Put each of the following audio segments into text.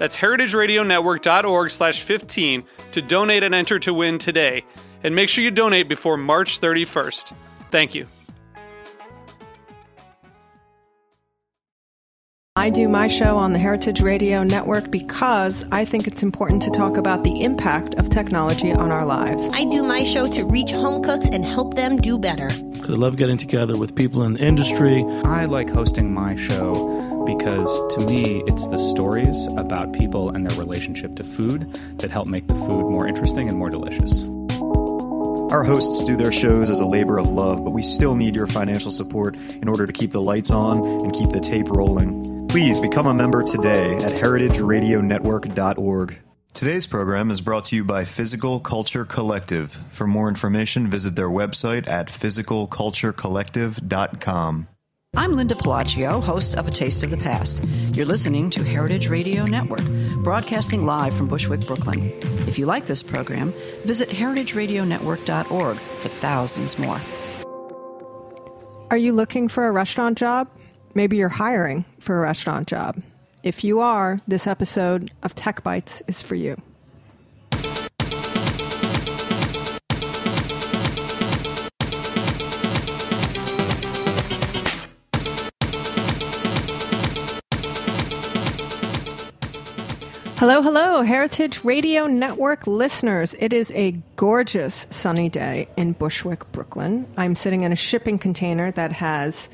That's heritageradionetwork.org slash 15 to donate and enter to win today. And make sure you donate before March 31st. Thank you. I do my show on the Heritage Radio Network because I think it's important to talk about the impact of technology on our lives. I do my show to reach home cooks and help them do better. Because I love getting together with people in the industry. I like hosting my show because to me, it's the stories about people and their relationship to food that help make the food more interesting and more delicious. Our hosts do their shows as a labor of love, but we still need your financial support in order to keep the lights on and keep the tape rolling. Please become a member today at heritageradionetwork.org. Today's program is brought to you by Physical Culture Collective. For more information, visit their website at physicalculturecollective.com. I'm Linda Pelaccio, host of A Taste of the Past. You're listening to Heritage Radio Network, broadcasting live from Bushwick, Brooklyn. If you like this program, visit heritageradionetwork.org for thousands more. Are you looking for a restaurant job? Maybe you're hiring for a restaurant job. If you are, this episode of Tech Bites is for you. Hello, hello, Heritage Radio Network listeners. It is a gorgeous sunny day in Bushwick, Brooklyn. I'm sitting in a shipping container that has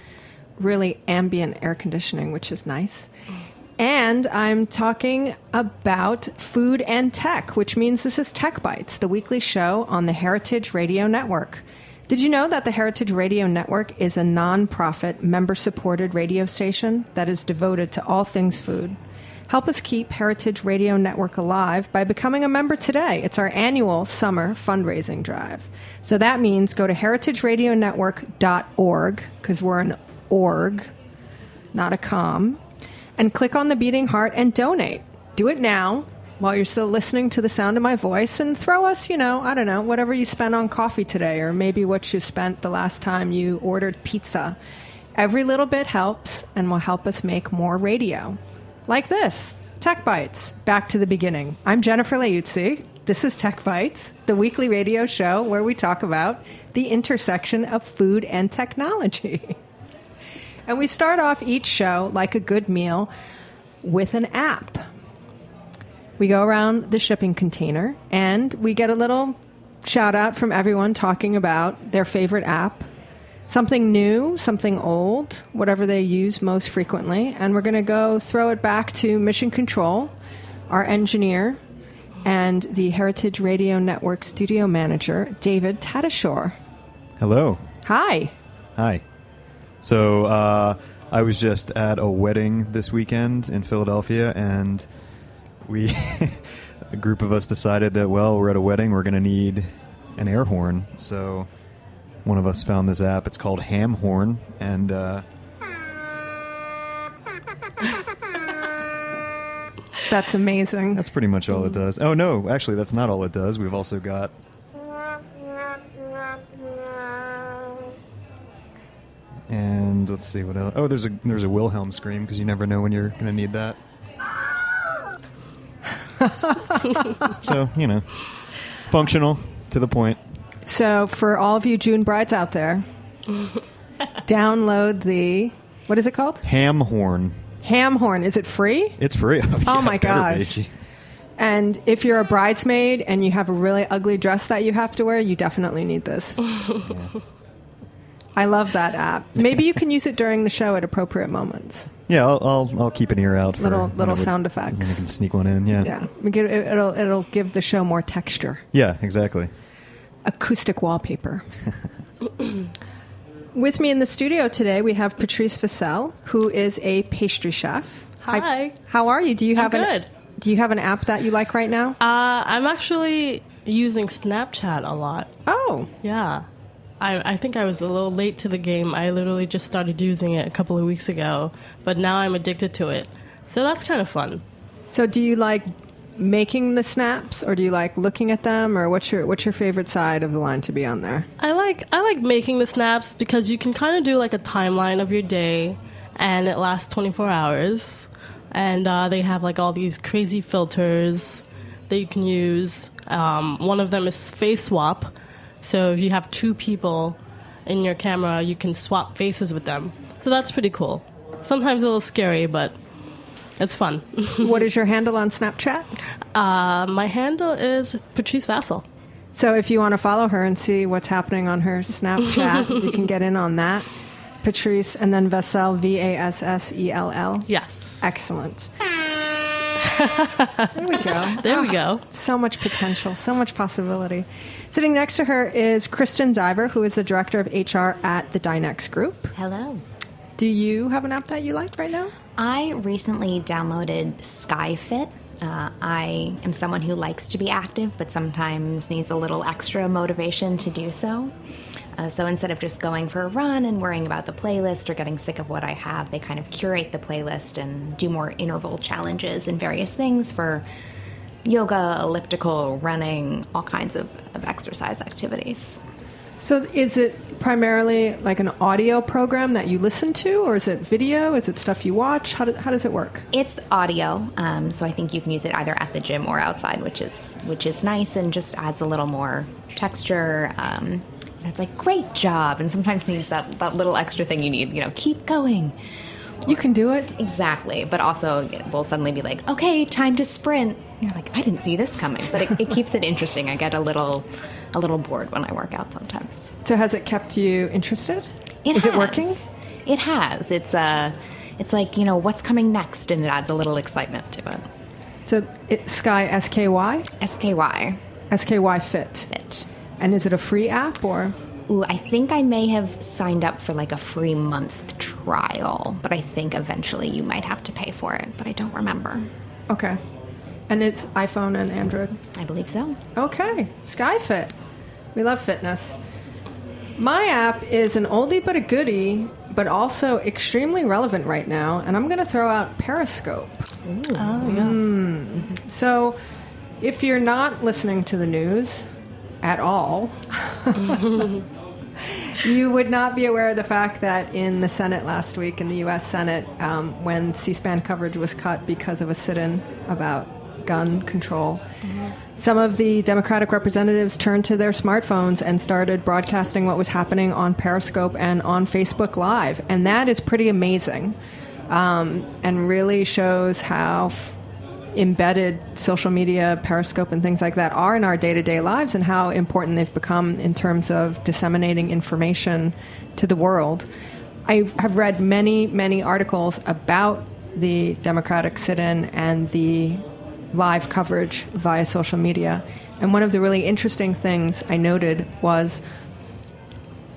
really ambient air conditioning, which is nice. And I'm talking about food and tech, which means this is Tech Bites, the weekly show on the Heritage Radio Network. Did you know that the Heritage Radio Network is a nonprofit, member supported radio station that is devoted to all things food? Help us keep Heritage Radio Network alive by becoming a member today. It's our annual summer fundraising drive. So that means go to heritageradionetwork.org, because we're an org, not a com, and click on the beating heart and donate. Do it now while you're still listening to the sound of my voice and throw us, you know, I don't know, whatever you spent on coffee today, or maybe what you spent the last time you ordered pizza. Every little bit helps and will help us make more radio like this Tech Bites, back to the beginning. I'm Jennifer Leuzzi. This is Tech Bites, the weekly radio show where we talk about the intersection of food and technology. and we start off each show, like a good meal, with an app. We go around the shipping container and we get a little shout out from everyone talking about their favorite app something new, something old, whatever they use most frequently. And we're going to go throw it back to Mission Control, our engineer, and the Heritage Radio Network studio manager, David Tatasciore. Hello. Hi. Hi. So, uh, I was just at a wedding this weekend in Philadelphia, and we, a group of us decided that, well, we're at a wedding, we're going to need an air horn. So, one of us found this app. It's called Hamhorn, and uh, That's amazing. that's pretty much all it does. Oh no, actually, that's not all it does. We've also got. And let's see what else. Oh, there's a there's a Wilhelm scream because you never know when you're going to need that. so you know, functional to the point. So, for all of you June brides out there, download the what is it called? Hamhorn. Hamhorn. Is it free? It's free. Oh, oh, my better be. gosh. And if you're a bridesmaid and you have a really ugly dress that you have to wear, you definitely need this. I love that app. Maybe you can use it during the show at appropriate moments. Yeah, I'll, I'll, I'll keep an ear out for Little- little I would- sound effects. I can sneak one in. Yeah, Yeah, we get, it, it'll it'll give the show more texture. Yeah, exactly. Acoustic wallpaper. With me in the studio today, we have Patrice Vassell, who is a pastry chef. Hi. How are you? Do you have I'm have an good. Do you have an app that you like right now? Uh, I'm actually using Snapchat a lot. Oh, Yeah. I, I think I was a little late to the game. I literally just started using it a couple of weeks ago, but now I'm addicted to it. So that's kind of fun. so do you like making the snaps, or do you like looking at them, or what's your what's your favorite side of the line to be on there? I like I like making the snaps because you can kind of do like a timeline of your day, and it lasts 24 hours, and uh, they have like all these crazy filters that you can use. Um, one of them is face swap, so if you have two people in your camera, you can swap faces with them. So that's pretty cool. Sometimes a little scary, but it's fun. what is your handle on Snapchat? uh, my handle is Patrice Vassell. So if you want to follow her and see what's happening on her Snapchat, you can get in on that. Patrice and then Vassell, V A S S E L L. Yes. Excellent. there we go. There we Ah, go. So much potential, so much possibility. Sitting next to her is Kristen Diver, who is the director of HR at the Dinex Group. Hello. Do you have an app that you like right now? I recently downloaded SkyFit. Uh, I am someone who likes to be active, but sometimes needs a little extra motivation to do so. Uh, so instead of just going for a run and worrying about the playlist or getting sick of what I have, they kind of curate the playlist and do more interval challenges and various things for yoga, elliptical, running, all kinds of, of exercise activities. So is it primarily like an audio program that you listen to, or is it video? Is it stuff you watch? How, do, how does it work? It's audio, um, so I think you can use it either at the gym or outside, which is which is nice and just adds a little more texture. Um, it's like great job, and sometimes needs that that little extra thing you need. You know, keep going. You can do it. Exactly, but also it will suddenly be like, okay, time to sprint. You're like, I didn't see this coming, but it, it keeps it interesting. I get a little a little bored when I work out sometimes. So has it kept you interested? It Is it has. working? It has. It's uh, it's like you know what's coming next, and it adds a little excitement to it. So it's Sky S K Y SKY S K Y Fit. fit. And is it a free app or? Ooh, I think I may have signed up for like a free month trial, but I think eventually you might have to pay for it, but I don't remember. Okay. And it's iPhone and Android. I believe so. Okay. SkyFit. We love fitness. My app is an oldie but a goodie, but also extremely relevant right now, and I'm going to throw out Periscope. Oh, yeah. So, if you're not listening to the news at all, you would not be aware of the fact that in the Senate last week, in the U.S. Senate, um, when C SPAN coverage was cut because of a sit in about gun control, some of the Democratic representatives turned to their smartphones and started broadcasting what was happening on Periscope and on Facebook Live. And that is pretty amazing um, and really shows how f- embedded social media, Periscope, and things like that are in our day to day lives and how important they've become in terms of disseminating information to the world. I have read many, many articles about the Democratic sit in and the live coverage via social media. And one of the really interesting things I noted was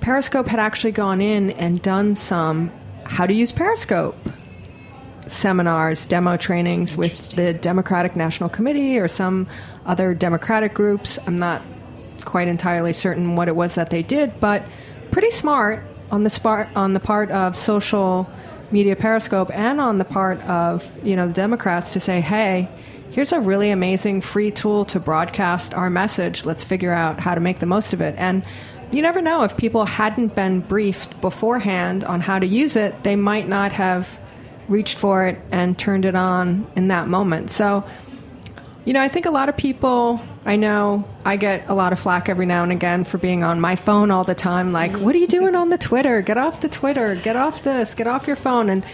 Periscope had actually gone in and done some how to use Periscope seminars, demo trainings with the Democratic National Committee or some other Democratic groups. I'm not quite entirely certain what it was that they did, but pretty smart on the spar- on the part of social media Periscope and on the part of you know the Democrats to say, hey. Here's a really amazing free tool to broadcast our message. Let's figure out how to make the most of it. And you never know if people hadn't been briefed beforehand on how to use it, they might not have reached for it and turned it on in that moment. So, you know, I think a lot of people, I know I get a lot of flack every now and again for being on my phone all the time. Like, what are you doing on the Twitter? Get off the Twitter. Get off this. Get off your phone. And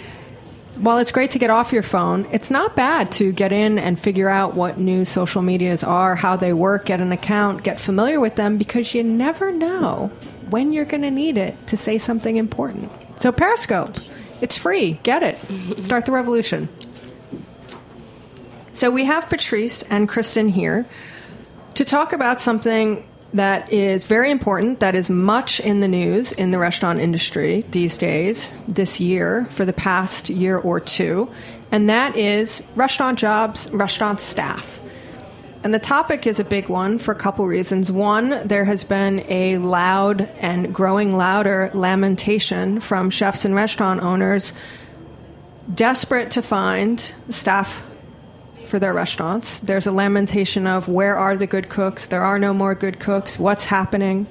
while it's great to get off your phone, it's not bad to get in and figure out what new social medias are, how they work, get an account, get familiar with them because you never know when you're going to need it to say something important. So, Periscope, it's free. Get it. Start the revolution. So, we have Patrice and Kristen here to talk about something that is very important, that is much in the news in the restaurant industry these days, this year, for the past year or two, and that is restaurant jobs, restaurant staff. And the topic is a big one for a couple reasons. One, there has been a loud and growing louder lamentation from chefs and restaurant owners desperate to find staff for their restaurants. There's a lamentation of where are the good cooks? There are no more good cooks. What's happening?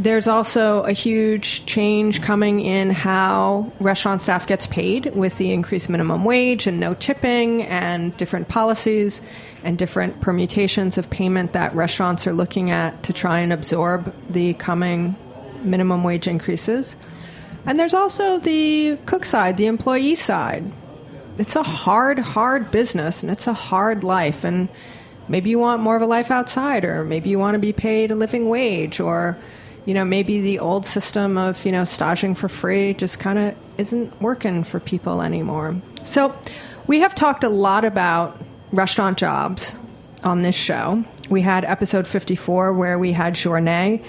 There's also a huge change coming in how restaurant staff gets paid with the increased minimum wage and no tipping and different policies and different permutations of payment that restaurants are looking at to try and absorb the coming minimum wage increases. And there's also the cook side, the employee side it's a hard, hard business and it's a hard life. And maybe you want more of a life outside, or maybe you want to be paid a living wage, or you know maybe the old system of you know staging for free just kind of isn't working for people anymore. So we have talked a lot about restaurant jobs on this show. We had episode 54 where we had Journée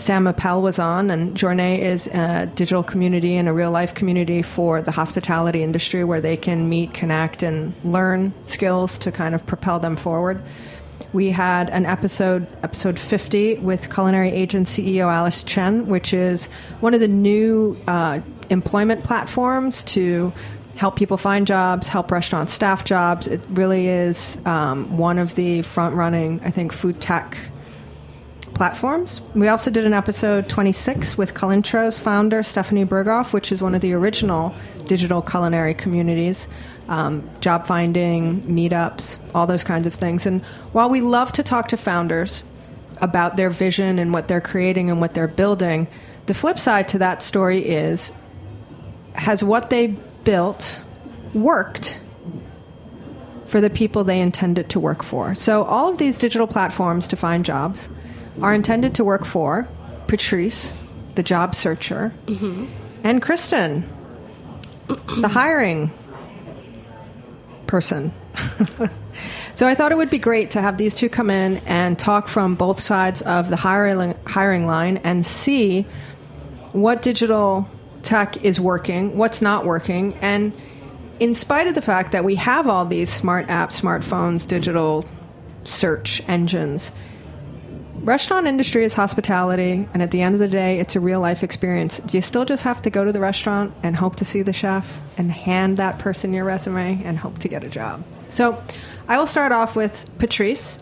Sam Appel was on, and Journée is a digital community and a real life community for the hospitality industry where they can meet, connect, and learn skills to kind of propel them forward. We had an episode, episode 50, with culinary agent CEO Alice Cheng, which is one of the new uh, employment platforms to help people find jobs, help restaurant staff jobs. It really is um, one of the front running, I think, food tech platforms. We also did an episode 26 with Culintro's founder, Stephanie Berghoff, which is one of the original digital culinary communities, um, job finding, meetups, all those kinds of things. And while we love to talk to founders about their vision and what they're creating and what they're building, the flip side to that story is has what they built worked for the people they intended to work for. So, all of these digital platforms to find jobs are intended to work for Patrice, the job searcher, mm-hmm. and Kristen, the hiring person. so I thought it would be great to have these two come in and talk from both sides of the hiring, hiring line and see what digital tech is working, what's not working, and in spite of the fact that we have all these smart apps, smartphones, digital search engines, restaurant industry is hospitality, and at the end of the day, it's a real life experience. Do you still just have to go to the restaurant and hope to see the chef and hand that person your resume and hope to get a job? So, I will start off with Patrice,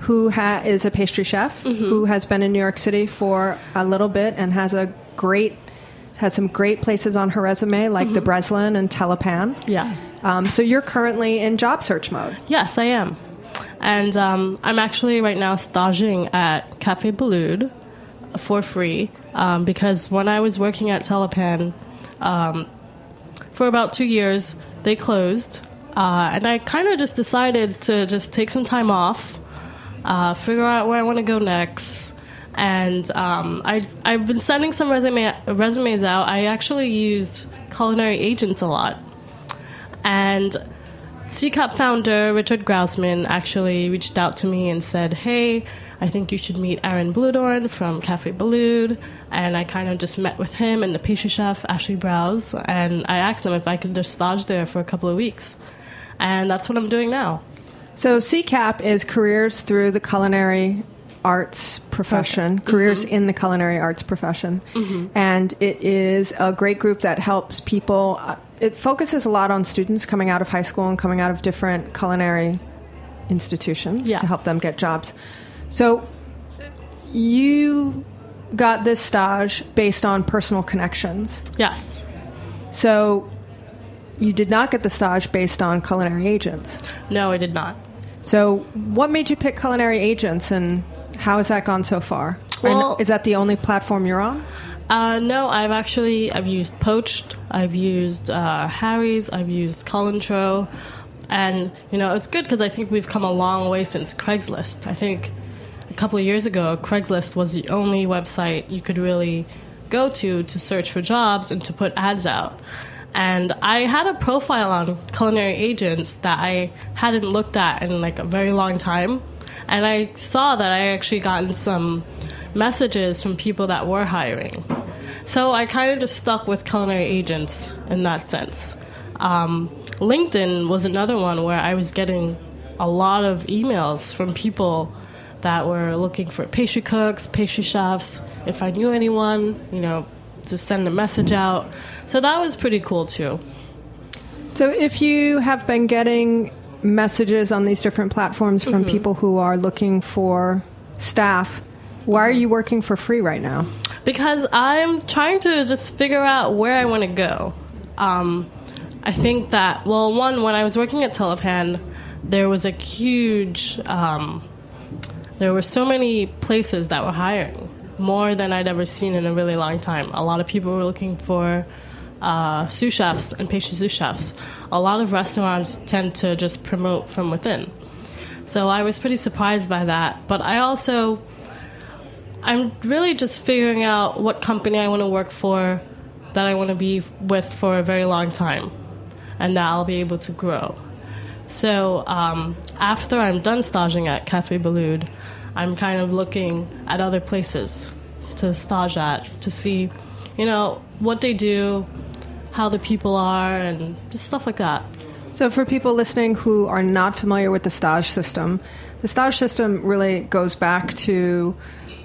who ha- is a pastry chef mm-hmm. who has been in New York City for a little bit and has a great has some great places on her resume like mm-hmm. the Breslin and Telepan. Yeah. Um, so you're currently in job search mode. Yes, I am. And um, I'm actually right now staging at Cafe Boulud for free um, because when I was working at Telepan um, for about two years, they closed. Uh, and I kind of just decided to just take some time off, uh, figure out where I want to go next. And um, I, I've been sending some resume, resumes out. I actually used culinary agents a lot. And CCAP founder Richard Grausman actually reached out to me and said, Hey, I think you should meet Aaron Bludorn from Cafe Boulud. And I kind of just met with him and the pastry chef, Ashley Browse. And I asked them if I could just lodge there for a couple of weeks. And that's what I'm doing now. So, CCAP is Careers Through the Culinary Arts Profession, okay. Careers mm-hmm. in the Culinary Arts Profession. Mm-hmm. And it is a great group that helps people. It focuses a lot on students coming out of high school and coming out of different culinary institutions yeah. to help them get jobs. So you got this stage based on personal connections. Yes. So you did not get the stage based on culinary agents. No, I did not. So what made you pick culinary agents and how has that gone so far? Well- And is that the only platform you're on? Uh, no, I've actually I've used Poached, I've used uh, Harry's, I've used Culintro, and you know it's good because I think we've come a long way since Craigslist. I think a couple of years ago, Craigslist was the only website you could really go to to search for jobs and to put ads out. And I had a profile on culinary agents that I hadn't looked at in like a very long time. And I saw that I actually gotten some messages from people that were hiring. So I kind of just stuck with culinary agents in that sense. Um, LinkedIn was another one where I was getting a lot of emails from people that were looking for pastry cooks, pastry chefs, if I knew anyone, you know, to send a message out. So that was pretty cool too. So if you have been getting messages on these different platforms from Mm-hmm. people who are looking for staff, why are you working for free right now? because I'm trying to just figure out where I want to go. Um, I think that well, one when I was working at Telepan, there was a huge, um, there were so many places that were hiring more than I'd ever seen in a really long time. A lot of people were looking for uh, sous chefs and pastry sous chefs. A lot of restaurants tend to just promote from within. So I was pretty surprised by that. But I also I'm really just figuring out what company I want to work for that I want to be with for a very long time and that I'll be able to grow. So um, after I'm done staging at Cafe Boulud, I'm kind of looking at other places to stage at to see, you know, what they do, how the people are, and just stuff like that. So, for people listening who are not familiar with the stage system, the stage system really goes back to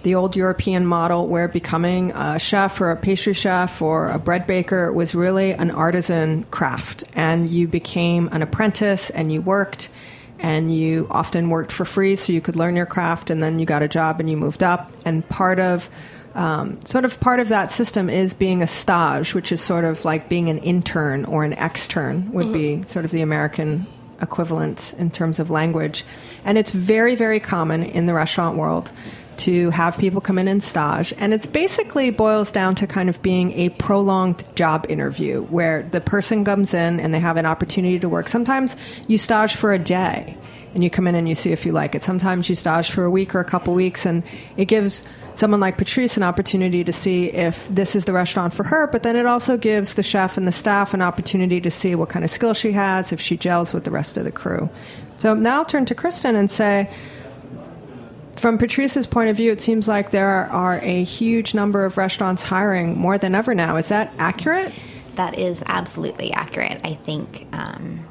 the old European model where becoming a chef or a pastry chef or a bread baker was really an artisan craft. And you became an apprentice and you worked and you often worked for free so you could learn your craft and then you got a job and you moved up. And part of um, sort of part of that system is being a stage, which is sort of like being an intern or an extern, would be sort of the American equivalent in terms of language. And it's very, very common in the restaurant world to have people come in and stage. And it's basically boils down to kind of being a prolonged job interview where the person comes in and they have an opportunity to work. Sometimes you stage for a day and you come in and you see if you like it. Sometimes you stage for a week or a couple weeks, and it gives someone like Patrice an opportunity to see if this is the restaurant for her, but then it also gives the chef and the staff an opportunity to see what kind of skill she has, if she gels with the rest of the crew. So now I'll turn to Kristen and say, from Patrice's point of view, it seems like there are a huge number of restaurants hiring more than ever now. Is that accurate? That is absolutely accurate. I think, um,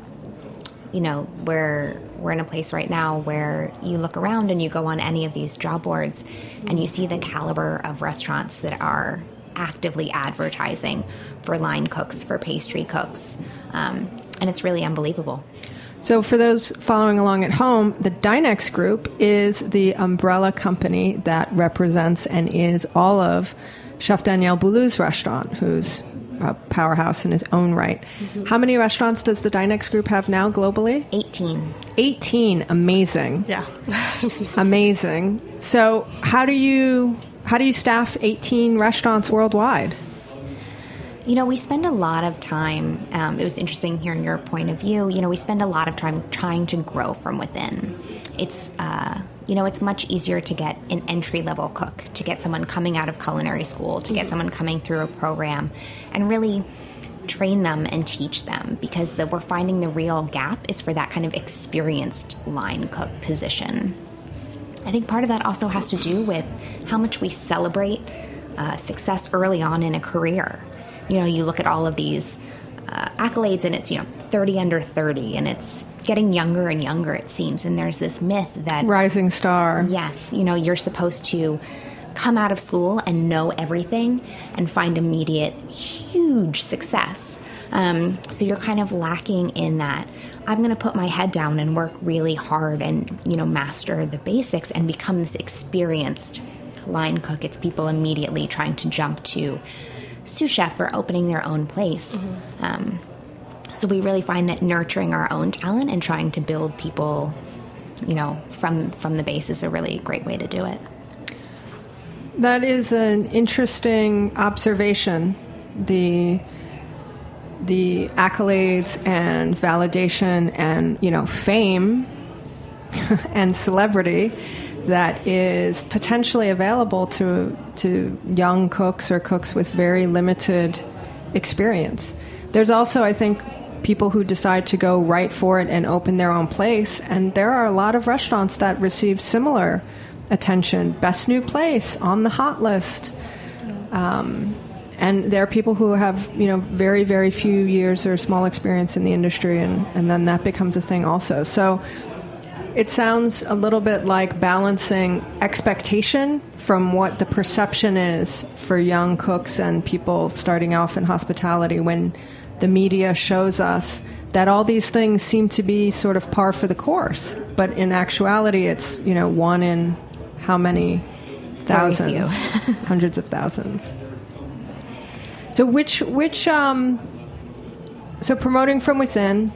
you know, we're we're in a place right now where you look around and you go on any of these job boards, and you see the caliber of restaurants that are actively advertising for line cooks, for pastry cooks, um, and it's really unbelievable. So, for those following along at home, the Dinex Group is the umbrella company that represents and is all of Chef Daniel Boulud's restaurant, who's a powerhouse in his own right. Mm-hmm. How many restaurants does the Dinex Group have now globally? 18. 18. Amazing. Yeah. Amazing. So, how do you how do you staff 18 restaurants worldwide? You know, we spend a lot of time. Um, it was interesting hearing your point of view. You know, we spend a lot of time trying to grow from within. It's, uh, you know, it's much easier to get an entry level cook, to get someone coming out of culinary school, to get someone coming through a program, and really train them and teach them because the, we're finding the real gap is for that kind of experienced line cook position. I think part of that also has to do with how much we celebrate uh, success early on in a career. You know, you look at all of these uh, accolades and it's, you know, 30 under 30 and it's getting younger and younger, it seems. And there's this myth that, Rising star. yes, you know, you're supposed to come out of school and know everything and find immediate, huge success. Um, so you're kind of lacking in that. I'm going to put my head down and work really hard and, you know, master the basics and become this experienced line cook. It's people immediately trying to jump to sous chef or opening their own place. Um, so we really find that nurturing our own talent and trying to build people, you know, from from the base is a really great way to do it. That is an interesting observation. The the accolades and validation and you know fame and celebrity that is potentially available to to young cooks or cooks with very limited experience. There's also, I think, people who decide to go right for it and open their own place, and there are a lot of restaurants that receive similar attention. Best new place on the hot list. Um, and there are people who have you know very very few years or small experience in the industry and, and then that becomes a thing also so it sounds a little bit like balancing expectation from what the perception is for young cooks and people starting off in hospitality when the media shows us that all these things seem to be sort of par for the course. But in actuality, it's, you know, one in how many thousands? hundreds of thousands. So which, which, um, so promoting from within,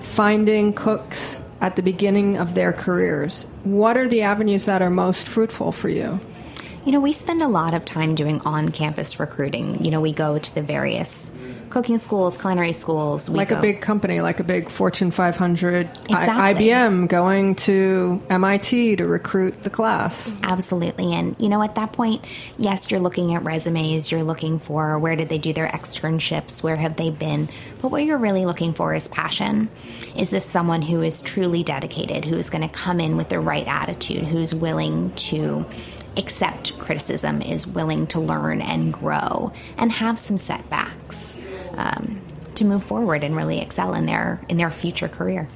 finding cooks at the beginning of their careers. What are the avenues that are most fruitful for you? You know, we spend a lot of time doing on campus recruiting. You know, we go to the various cooking schools, culinary schools. like go. a big company, like a big Fortune 500 exactly. I- IBM going to MIT to recruit the class. Absolutely. And, you know, at that point, yes, you're looking at resumes, you're looking for where did they do their externships, where have they been. But what you're really looking for is passion. Is this someone who is truly dedicated, who's going to come in with the right attitude, who's willing to accept criticism, is willing to learn and grow, and have some setbacks? Um, to move forward and really excel in their in their future career.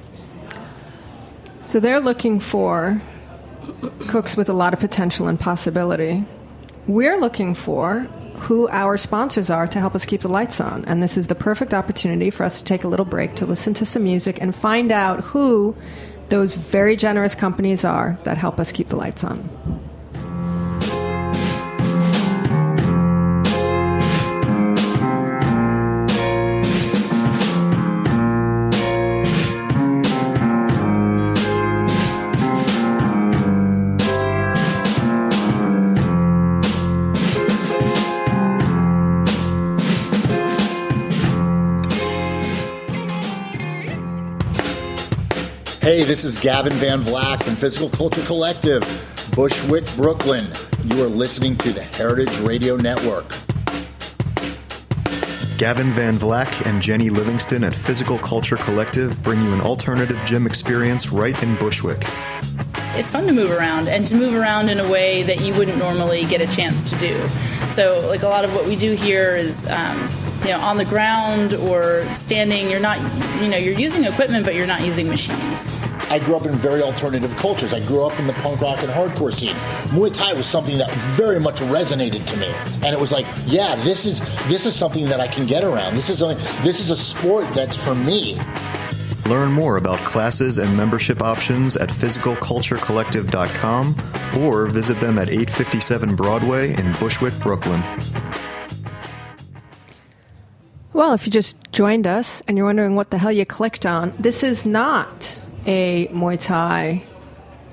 So they're looking for cooks with a lot of potential and possibility. We're looking for who our sponsors are to help us keep the lights on. And this is the perfect opportunity for us to take a little break to listen to some music and find out who those very generous companies are that help us keep the lights on. This is Gavin Van Vlack from Physical Culture Collective, Bushwick, Brooklyn. You are listening to the Heritage Radio Network. Gavin Van Vlack and Jenny Livingston at Physical Culture Collective bring you an alternative gym experience right in Bushwick. It's fun to move around and to move around in a way that you wouldn't normally get a chance to do. So, like a lot of what we do here is um, you know on the ground or standing you're not you know you're using equipment but you're not using machines I grew up in very alternative cultures. I grew up in the punk rock and hardcore scene. Muay Thai was something that very much resonated to me, and it was like, yeah, this is this is something that I can get around. This is something. This is a sport that's for me. Learn more about classes and membership options at physicalculturecollective.com or visit them at 857 Broadway in Bushwick, Brooklyn. Well, if you just joined us and you're wondering what the hell you clicked on, this is not a Muay Thai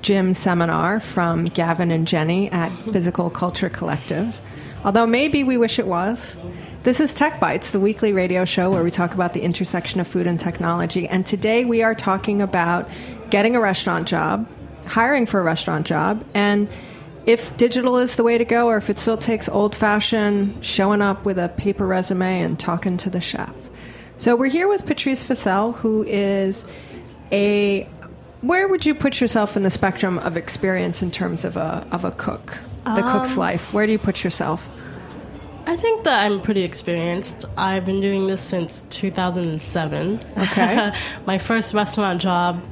gym seminar from Gavin and Jenny at Physical Culture Collective, although maybe we wish it was. This is Tech Bites, the weekly radio show where we talk about the intersection of food and technology. And today we are talking about getting a restaurant job, hiring for a restaurant job, and if digital is the way to go, or if it still takes old fashioned showing up with a paper resume and talking to the chef. So we're here with Patrice Vassell, who is a. Where would you put yourself in the spectrum of experience in terms of a of a cook, the um, cook's life? Where do you put yourself? I think that I'm pretty experienced. I've been doing this since 2007. Okay. My first restaurant job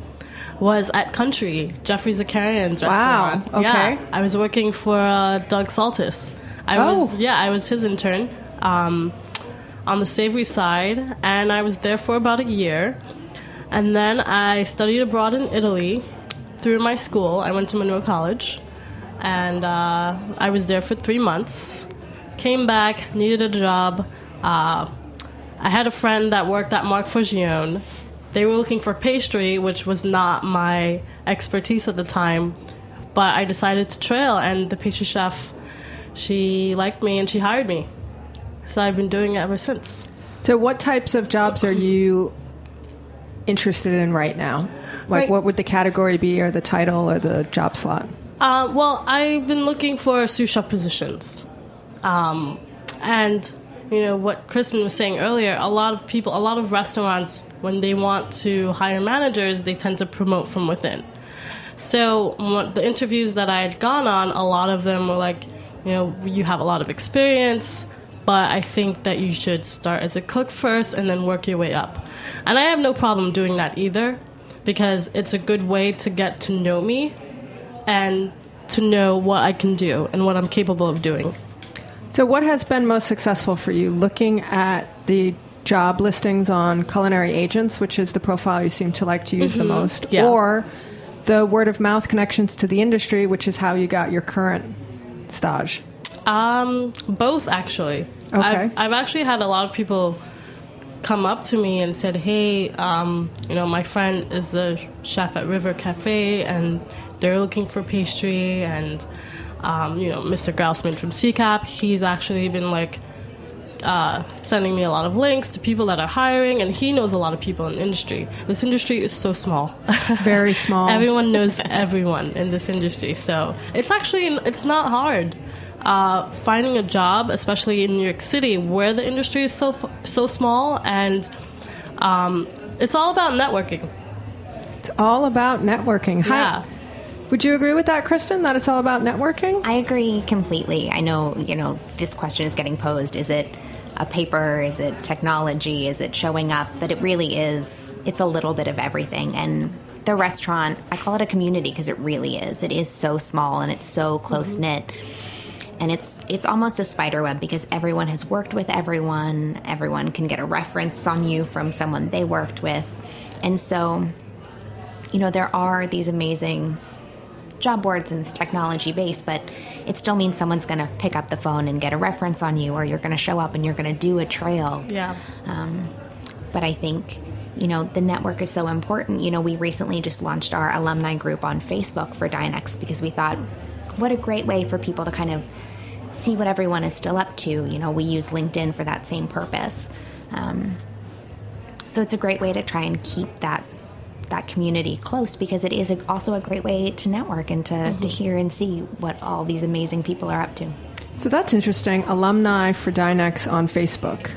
was at Country, Geoffrey Zakarian's wow. restaurant. Okay. Yeah, I was working for uh, Doug Saltis. I oh. was yeah, I was his intern um, on the savory side, and I was there for about a year. And then I studied abroad in Italy through my school. I went to Monroe College, and uh, I was there for three months. Came back, needed a job. Uh, I had a friend that worked at Marc Forgione, they were looking for pastry, which was not my expertise at the time. But I decided to trail, and the pastry chef she liked me and she hired me. So I've been doing it ever since. So, what types of jobs are you interested in right now? Like, Right. what would the category be, or the title, or the job slot? Uh, well, I've been looking for sous chef positions. Um, and, you know, what Kristen was saying earlier, a lot of people, a lot of restaurants, when they want to hire managers, they tend to promote from within. So, what, the interviews that I had gone on, a lot of them were like, you know, you have a lot of experience, but I think that you should start as a cook first and then work your way up. And I have no problem doing that either because it's a good way to get to know me and to know what I can do and what I'm capable of doing. So, what has been most successful for you? Looking at the job listings on Culinary Agents, which is the profile you seem to like to use the Mhm. most, Yeah. or the word of mouth connections to the industry, which is how you got your current stage? Um, both actually. Okay. I've, I've actually had a lot of people come up to me and said, "Hey, um, you know, my friend is the chef at River Cafe, and they're looking for pastry." And um, you know, Mr. Grausman from CCAP, he's actually been like uh, sending me a lot of links to people that are hiring, and he knows a lot of people in the industry. This industry is so small. Very small. everyone knows everyone in this industry, so it's actually it's not hard. Uh, finding a job, especially in New York City, where the industry is so so small, and um, it's all about networking. It's all about networking. Hi- Yeah. Would you agree with that, Kristen? That it's all about networking? I agree completely. I know, you know, this question is getting posed. Is it a paper? Is it technology? Is it showing up? But it really is, it's a little bit of everything. And the restaurant, I call it a community because it really is. It is so small and it's so close knit. And it's it's almost a spider web because everyone has worked with everyone. Everyone can get a reference on you from someone they worked with. And so, you know, there are these amazing job boards and it's technology based, but it still means someone's going to pick up the phone and get a reference on you, or you're going to show up and you're going to do a trail. Yeah. Um, but I think, you know, the network is so important. You know, we recently just launched our alumni group on Facebook for Dinex because we thought, what a great way for people to kind of see what everyone is still up to. You know, we use LinkedIn for that same purpose. Um, so it's a great way to try and keep that that community close because it is a, also a great way to network and to, to hear and see what all these amazing people are up to. So that's interesting. Alumni for Dinex on Facebook.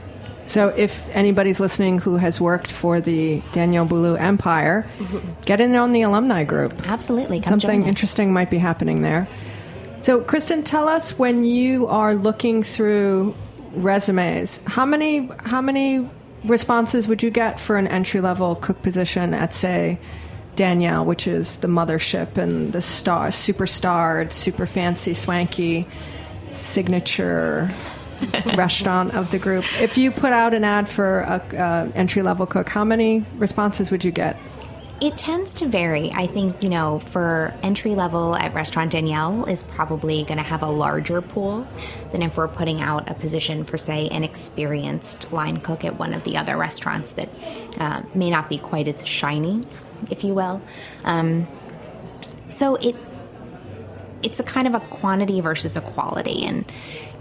So if anybody's listening who has worked for the Daniel Boulud Empire, get in on the alumni group. Absolutely. Come Something interesting might be happening there. So, Kristen, tell us when you are looking through resumes, how many how many responses would you get for an entry level cook position at say Daniel, which is the mothership and the star super starred, super fancy, swanky signature restaurant of the group. If you put out an ad for a uh, entry level cook, how many responses would you get? It tends to vary. I think, you know, for entry level at Restaurant Daniel is probably going to have a larger pool than if we're putting out a position for, say, an experienced line cook at one of the other restaurants that uh, may not be quite as shiny, if you will. Um, so it it's a kind of a quantity versus a quality and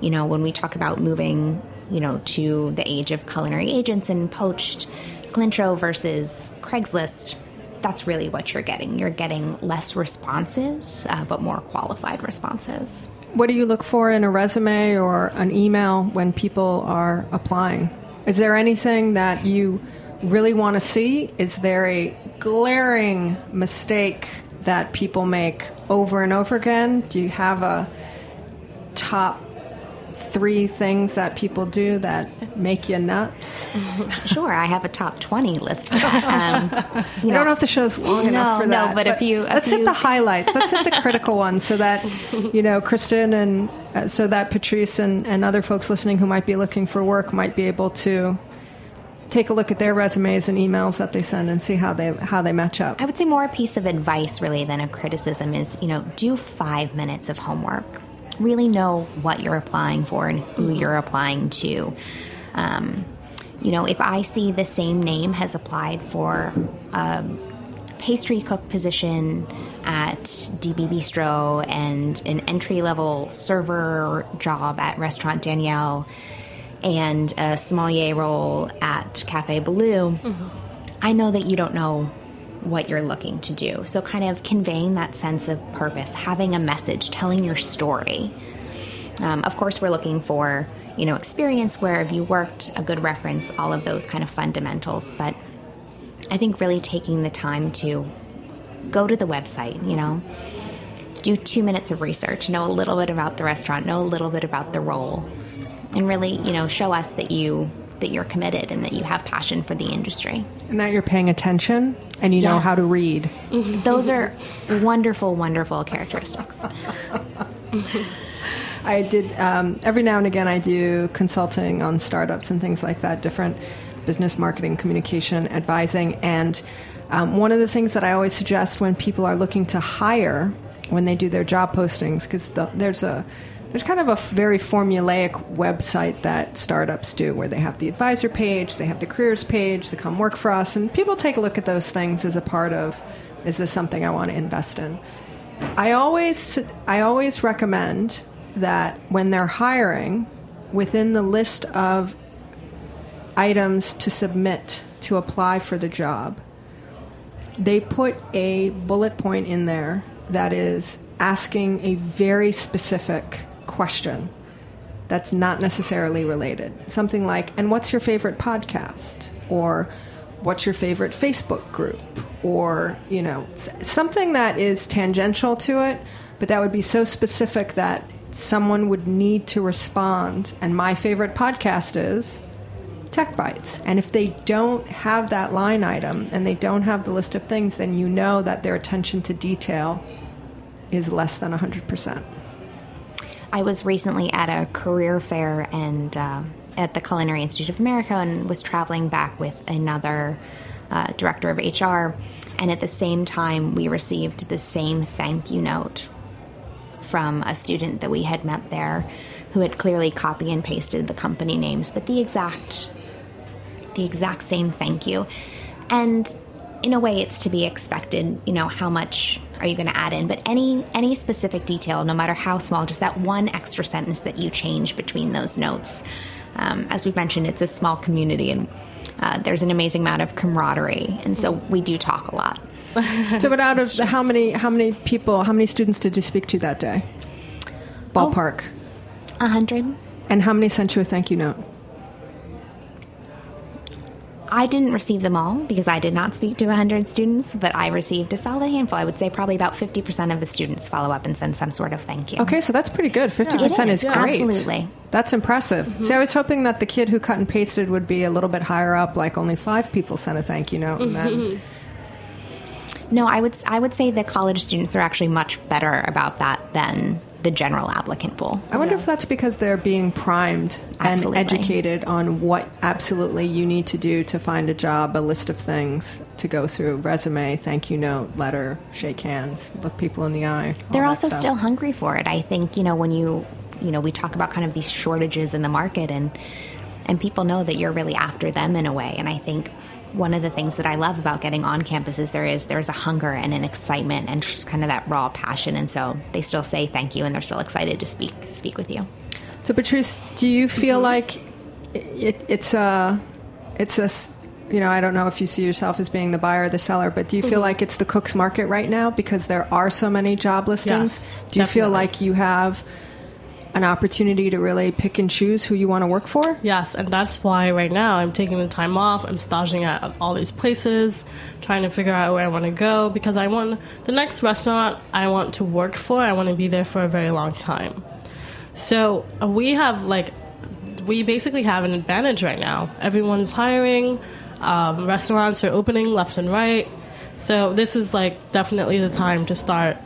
you know when we talk about moving you know to the age of culinary agents and poached Culintro versus Craigslist that's really what you're getting you're getting less responses uh, but more qualified responses What do you look for in a resume or an email when people are applying? Is there anything that you really want to see? Is there a glaring mistake that people make over and over again? Do you have a top three things that people do that make you nuts? sure I have a top 20 list um, I don't know if the show's long No, enough for no, that. but if you- if let's hit the highlights. Let's hit the critical ones, so that you know, Kristen and uh, so that Patrice and, and other folks listening who might be looking for work might be able to take a look at their resumes and emails that they send and see how they how they match up. I would say more a piece of advice really than a criticism is, you know, do five minutes of homework. Really know what you're applying for and who you're applying to. Um, you know, if I see the same name has applied for a pastry cook position at DB Bistro and an entry level server job at Restaurant Daniel and a sommelier role at Cafe Boulud, I know that you don't know what you're looking to do. So, kind of conveying that sense of purpose, having a message, telling your story. Um, of course, we're looking for you know experience, where have you worked, a good reference, all of those kind of fundamentals. But I think really taking the time to go to the website, you know, do two minutes of research, know a little bit about the restaurant, know a little bit about the role, and really, you know, show us that you that you're committed and that you have passion for the industry. And that you're paying attention and you know how to read. Those are wonderful, wonderful characteristics. I did um, every now and again. I do consulting on startups and things like that, different business marketing, communication, advising, and um, one of the things that I always suggest when people are looking to hire when they do their job postings, because the, there's a there's kind of a very formulaic website that startups do where they have the advisor page, they have the careers page, they come work for us, and people take a look at those things as a part of is this something I want to invest in? I always I always recommend that when they're hiring, within the list of items to submit to apply for the job, they put a bullet point in there that is asking a very specific question that's not necessarily related. Something like, and what's your favorite podcast? Or what's your favorite Facebook group? Or, you know, something that is tangential to it, but that would be so specific that someone would need to respond. And my favorite podcast is Tech Bites. And if they don't have that line item and they don't have the list of things, then you know that their attention to detail is less than 100%. I was recently at a career fair and uh, at the Culinary Institute of America and was traveling back with another uh, director of HR. And at the same time, we received the same thank you note from a student that we had met there who had clearly copy and pasted the company names, but the exact the exact same thank you. And in a way it's to be expected, you know, how much are you going to add in, but any any specific detail, no matter how small, just that one extra sentence that you change between those notes. Um, as we've mentioned, it's a small community and uh, there's an amazing amount of camaraderie, and so we do talk a lot. so, but out of the, how many how many people, how many students did you speak to that day? Ballpark. A hundred. And how many sent you a thank you note? I didn't receive them all because I did not speak to 100 students, but I received a solid handful. I would say probably about 50% of the students follow up and send some sort of thank you. Okay, so that's pretty good. Fifty It percent is, is yeah. great. Absolutely. That's impressive. Mm-hmm. See, I was hoping that the kid who cut and pasted would be a little bit higher up, like only five people sent a thank you note, and then mm-hmm. No, I would I would say that college students are actually much better about that than the general applicant pool. I wonder if that's because they're being primed Absolutely. and educated on what absolutely you need to do to find a job, a list of things to go through, resume, thank you note, letter, shake hands, look people in the eye. They're also stuff. still hungry for it. I think, you know, when you you know, we talk about kind of these shortages in the market and and people know that you're really after them in a way. And I think one of the things that I love about getting on campus is there is there's a hunger and an excitement and just kind of that raw passion and so they still say thank you and they're still excited to speak speak with you. So, Patrice, do you feel like it, it's a, it's a you know, I don't know if you see yourself as being the buyer or the seller, but do you feel Mhm. like it's the cook's market right now because there are so many job listings? Yes, do you feel like you have an opportunity to really pick and choose who you want to work for? Yes, and that's why right now I'm taking the time off. I'm staging at all these places, trying to figure out where I want to go because I want the next restaurant I want to work for. I want to be there for a very long time. So uh, we have like we basically have an advantage right now. Everyone's hiring, um, restaurants are opening left and right. So this is like definitely the time to start.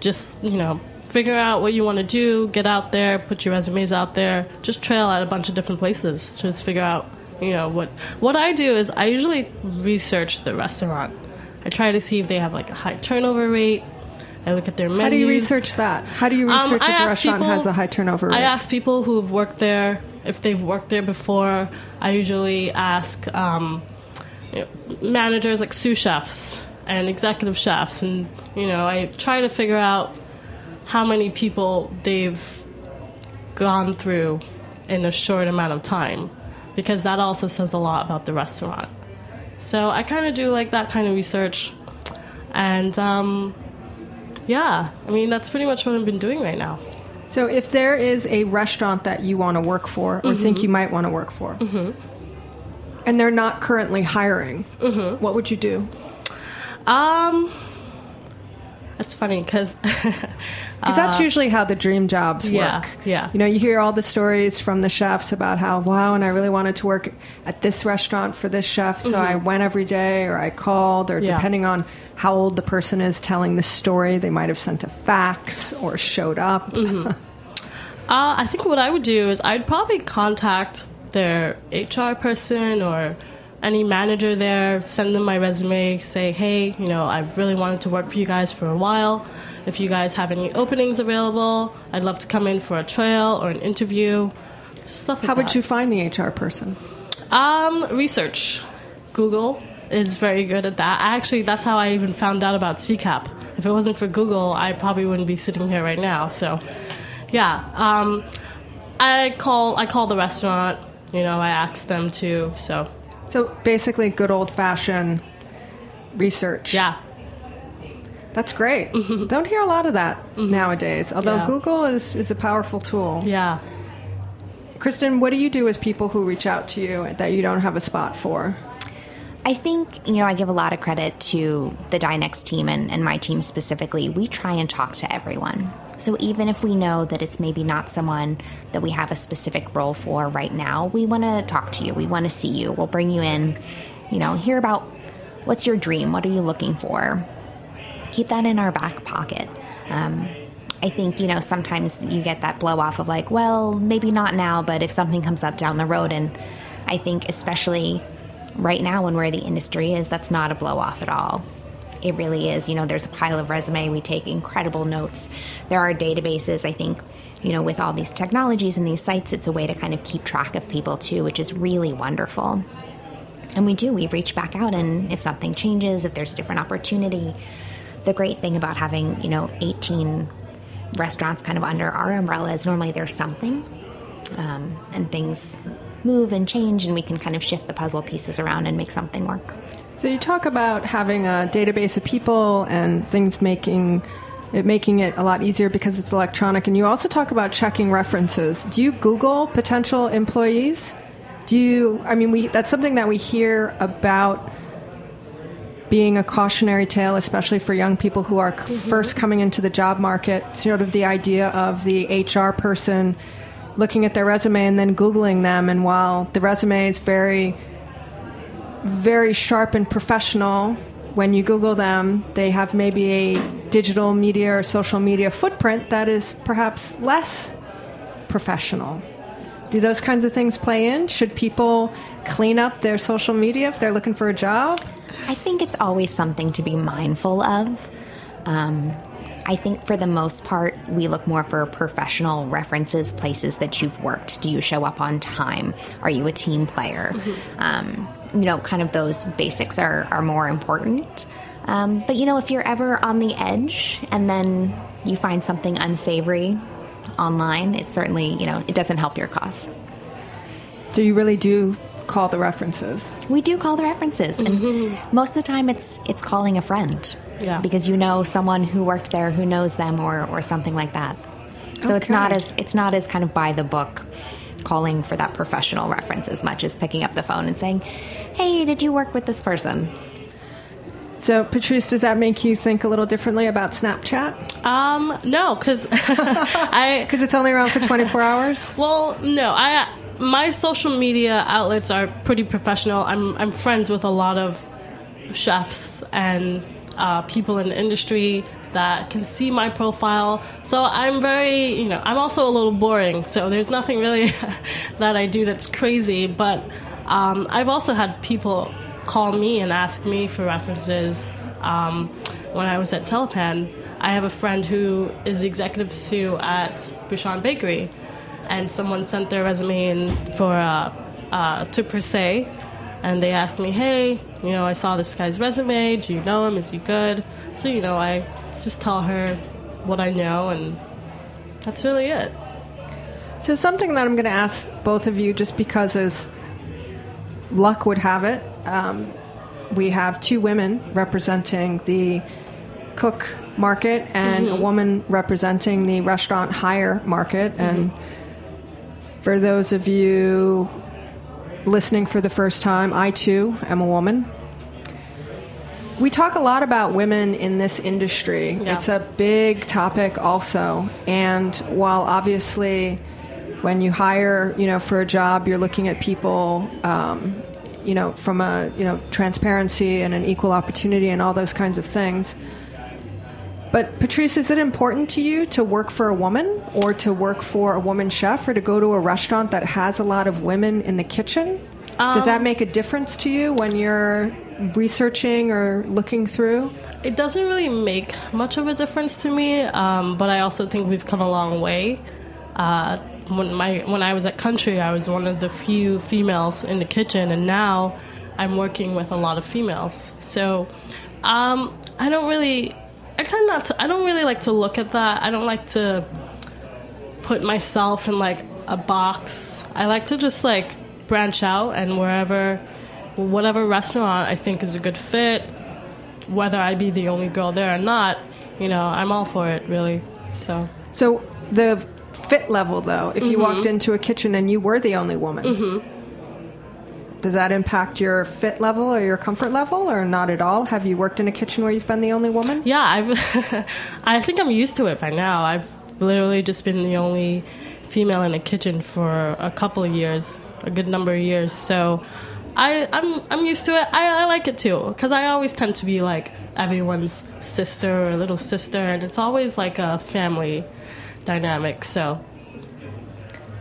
Just you know, figure out what you want to do, get out there, put your resumes out there, just trail at a bunch of different places. Just figure out you know what what I do is I usually research the restaurant. I try to see if they have like a high turnover rate. I look at their menus. How do you research that? How do you Um, research I if a restaurant people- has a high turnover rate? I ask people who have worked there if they've worked there before. I usually ask um, you know, managers like sous chefs and executive chefs, and you know, I try to figure out how many people they've gone through in a short amount of time, because that also says a lot about the restaurant. So I kind of do like that kind of research, and um, yeah, I mean that's pretty much what I've been doing right now. So, if there is a restaurant that you want to work for or think Mhm. you might want to work for, Mhm. and they're not currently hiring, Mhm. what would you do? Um, that's funny because Because that's usually how the dream jobs Uh, yeah, work. yeah. You know, you hear all the stories from the chefs about how, wow, and I really wanted to work at this restaurant for this chef, so I Mhm. went every day or I called, or Yeah. depending on how old the person is telling the story, they might have sent a fax or showed up. Uh, I think what I would do is I'd probably contact their HR person or any manager there, send them my resume, say, hey, you know, I've really wanted to work for you guys for a while. If you guys have any openings available, I'd love to come in for a trial or an interview. Just stuff like How would you find the HR person? Um, research. Google is very good at that. Actually, that's how I even found out about CCAP. If it wasn't for Google, I probably wouldn't be sitting here right now. So, yeah. Um, I call I call the restaurant. You know, I ask them to. So, So basically, good old fashioned research. Yeah. That's great. Don't hear a lot of that nowadays, although Mm-hmm. Yeah. Google is, is a powerful tool. Yeah. Kristen, what do you do with people who reach out to you that you don't have a spot for? I think, you know, I give a lot of credit to the Dinex team and, and my team specifically. We try and talk to everyone. So even if we know that it's maybe not someone that we have a specific role for right now, we want to talk to you. We want to see you. We'll bring you in, you know, hear about what's your dream? What are you looking for? Keep that in our back pocket. Um, I think, you know, sometimes you get that blow off of like, well, maybe not now, but if something comes up down the road. And I think, especially right now when where the industry is, that's not a blow off at all. It really is. You know, there's a pile of resume. We take incredible notes. There are databases. I think, you know, with all these technologies and these sites, it's a way to kind of keep track of people too, which is really wonderful. And we do. We reach back out, and if something changes, if there's a different opportunity, the great thing about having, you know, 18 restaurants kind of under our umbrella is normally there's something, um, and things move and change, and we can kind of shift the puzzle pieces around and make something work. So you talk about having a database of people and things making it making it a lot easier because it's electronic and you also talk about checking references. Do you Google potential employees? Do you I mean we that's something that we hear about being a cautionary tale, especially for young people who are c mm-hmm. first coming into the job market. Sort of the idea of the HR person looking at their resume and then Googling them. And while the resume is very, very sharp and professional, when you Google them, they have maybe a digital media or social media footprint that is perhaps less professional. Do those kinds of things play in? Should people clean up their social media if they're looking for a job? I think it's always something to be mindful of. Um, I think for the most part, we look more for professional references, places that you've worked. Do you show up on time? Are you a team player? Um, you know, kind of those basics are, are more important. Um, but, you know, if you're ever on the edge and then you find something unsavory online, it certainly, you know, it doesn't help your cause. So you really do call the references. We do call the references, and most of the time, it's it's calling a friend, Yeah. because you know someone who worked there who knows them, or or something like that. So it's not as it's not as kind of by the book, calling for that professional reference as much as picking up the phone and saying, "Hey, did you work with this person?" So, Patrice, does that make you think a little differently about Snapchat? Um, no, because I because it's only around for 24 hours. Well, no, I my social media outlets are pretty professional. I'm I'm friends with a lot of chefs and uh, people in the industry that can see my profile. So I'm very, you know, I'm also a little boring. So there's nothing really that I do that's crazy. But um, I've also had people call me and ask me for references. Um, when I was at Telepan, I have a friend who is the executive sous at Bouchon Bakery, and someone sent their resume in for uh, uh, to Per se, and they asked me, "Hey, you know, I saw this guy's resume. Do you know him? Is he good?" So you know, I just tell her what I know, and that's really it. So something that I'm going to ask both of you, just because as luck would have it, um, we have two women representing the cook market and a Mhm. woman representing the restaurant hire market. And for those of you listening for the first time, I too am a woman. We talk a lot about women in this industry. Yeah. It's a big topic also. And while obviously when you hire, you know, for a job, you're looking at people, um, you know, from a, you know, transparency and an equal opportunity and all those kinds of things. But Patrice, is it important to you to work for a woman or to work for a woman chef or to go to a restaurant that has a lot of women in the kitchen? Does that Um, make a difference to you when you're researching or looking through? It doesn't really make much of a difference to me, um, but I also think we've come a long way. Uh, when my when I was at Country, I was one of the few females in the kitchen, and now I'm working with a lot of females. So um, I don't really, I tend not to. I don't really like to look at that. I don't like to put myself in like a box. I like to just like branch out and wherever, whatever restaurant I think is a good fit, whether I be the only girl there or not, you know, I'm all for it really. So So the fit level, though, if you Mhm. walked into a kitchen and you were the only woman, Mhm. does that impact your fit level or your comfort level, or not at all? Have you worked in a kitchen where you've been the only woman? Yeah, I've. I think I'm used to it by now. I've literally just been the only female in a kitchen for a couple of years, a good number of years. So, I, I'm I'm used to it. I, I like it too because I always tend to be like everyone's sister or little sister, and it's always like a family dynamic. So,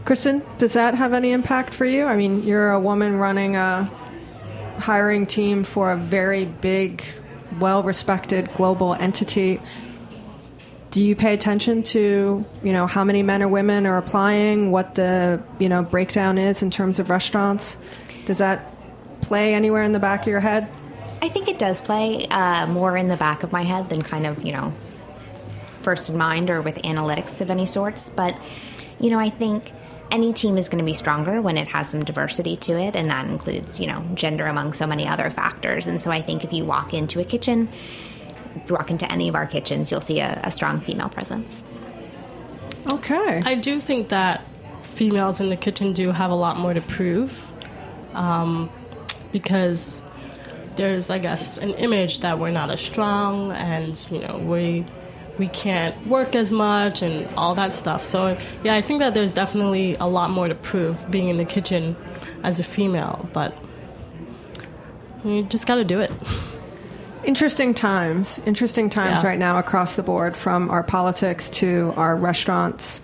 Kristen, does that have any impact for you? I mean, you're a woman running a hiring team for a very big, well respected global entity. Do you pay attention to, you know, how many men or women are applying, what the, you know, breakdown is in terms of restaurants? Does that play anywhere in the back of your head? I think it does play uh, more in the back of my head than kind of, you know, first in mind or with analytics of any sorts. But, you know, I think any team is going to be stronger when it has some diversity to it, and that includes, you know, gender among so many other factors. And so I think if you walk into a kitchen, if you walk into any of our kitchens, you'll see a, a strong female presence. Okay. I do think that females in the kitchen do have a lot more to prove um, because there's, I guess, an image that we're not as strong and, you know, we. We can't work as much and all that stuff. So, yeah, I think that there's definitely a lot more to prove being in the kitchen as a female, but you just got to do it. Interesting times. Interesting times Yeah. right now across the board, from our politics to our restaurants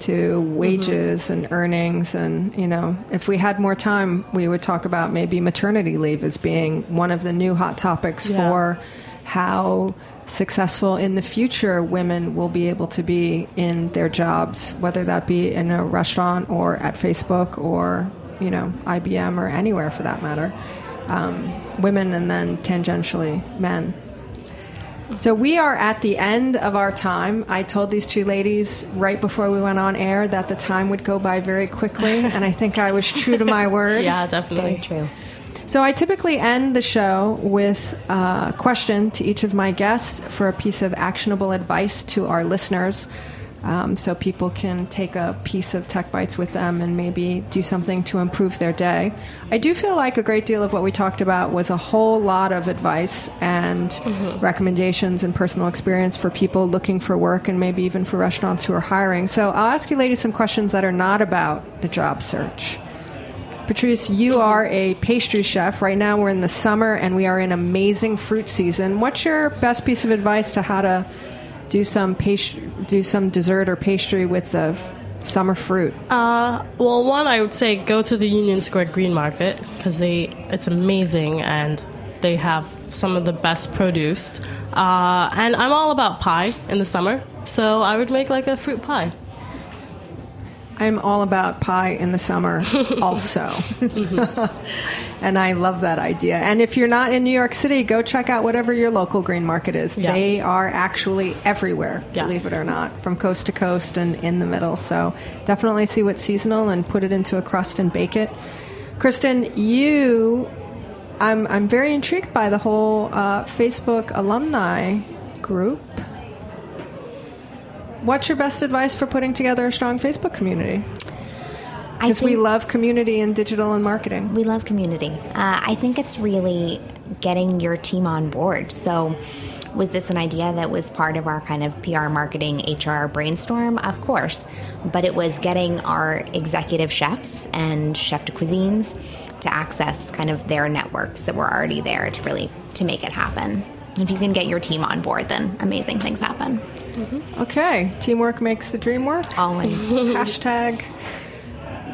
to wages mm-hmm. and earnings. And, you know, if we had more time, we would talk about maybe maternity leave as being one of the new hot topics Yeah. for how successful in the future women will be able to be in their jobs, whether that be in a restaurant or at Facebook or, you know, IBM or anywhere for that matter. Um, women and then tangentially men. So we are at the end of our time. I told these two ladies right before we went on air that the time would go by very quickly, and I think I was true to my word. Yeah, definitely. Very true. So I typically end the show with a question to each of my guests for a piece of actionable advice to our listeners. Um, so people can take a piece of Tech Bites with them and maybe do something to improve their day. I do feel like a great deal of what we talked about was a whole lot of advice and recommendations and personal experience for people looking for work and maybe even for restaurants who are hiring. So I'll ask you ladies some questions that are not about the job search. Patrice, you are a pastry chef. Right now we're in the summer and we are in amazing fruit season. What's your best piece of advice to how to do some pastry, do some dessert or pastry with the summer fruit? Uh, well, one I would say go to the Union Square Green Market because they it's amazing and they have some of the best produce. Uh, and I'm all about pie in the summer, so I would make like a fruit pie. I'm all about pie in the summer, also. and I love that idea. And if you're not in New York City, go check out whatever your local green market is. Yeah. They are actually everywhere, Yes. believe it or not, from coast to coast and in the middle. So definitely see what's seasonal and put it into a crust and bake it. Kristen, you, I'm, I'm very intrigued by the whole uh, Facebook alumni group. What's your best advice for putting together a strong Facebook community? Because we love community and digital and marketing. We love community. Uh, I think it's really getting your team on board. So, was this an idea that was part of our kind of PR marketing HR brainstorm? Of course. But it was getting our executive chefs and chef de cuisines to access kind of their networks that were already there to really to make it happen. If you can get your team on board, then amazing things happen. Okay, teamwork makes the dream work. Always. Hashtag.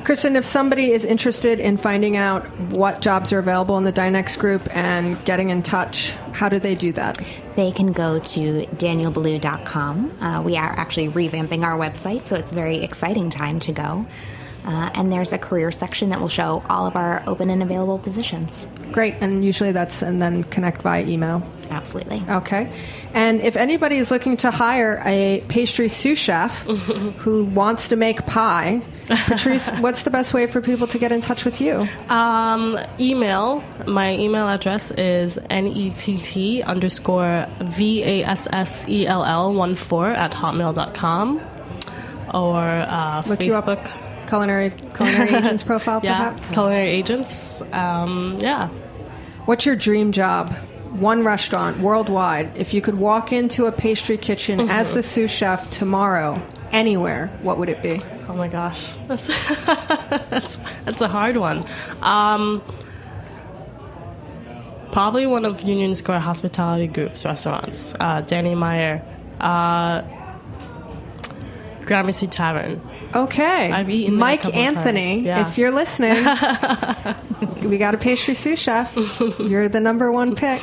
Kristen, if somebody is interested in finding out what jobs are available in the Dinex group and getting in touch, how do they do that? They can go to danielboulud.com. Uh, we are actually revamping our website, so it's a very exciting time to go. Uh, and there's a career section that will show all of our open and available positions. Great, and usually that's and then connect via email. Absolutely. Okay. And if anybody is looking to hire a pastry sous chef who wants to make pie, Patrice, what's the best way for people to get in touch with you? Um, email. My email address is nett underscore vassell one four at hotmail.com or uh, Look you Facebook. Culinary culinary agents profile, yeah, perhaps. culinary agents. Um, yeah. What's your dream job? One restaurant worldwide. If you could walk into a pastry kitchen Mm-hmm. as the sous chef tomorrow, anywhere, what would it be? Oh my gosh, that's that's, that's a hard one. Um, probably one of Union Square Hospitality Group's restaurants. Uh, Danny Meyer, uh, Gramercy Tavern. Okay. I've eaten Mike Anthony. Yeah. if you're listening, we got a pastry sous chef. You're the number one pick.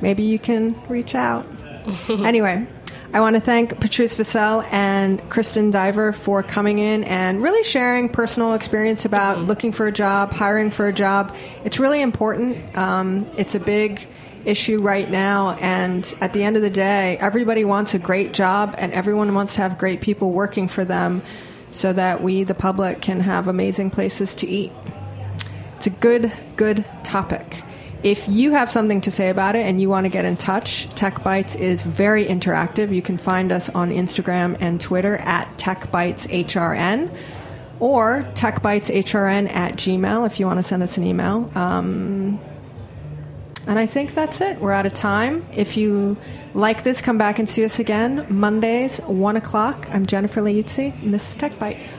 Maybe you can reach out. anyway, I want to thank Patrice Vassell and Kristen Diver for coming in and really sharing personal experience about looking for a job, hiring for a job. It's really important. Um, it's a big issue right now, and at the end of the day, everybody wants a great job, and everyone wants to have great people working for them so that we, the public, can have amazing places to eat. It's a good, good topic. If you have something to say about it and you want to get in touch, Tech Bites is very interactive. You can find us on Instagram and Twitter at TechBitesHRN or TechBitesHRN at Gmail if you want to send us an email. Um, and I think that's it. We're out of time. If you like this, come back and see us again Mondays, 1 o'clock. I'm Jennifer Liuzzi, and this is Tech Bites.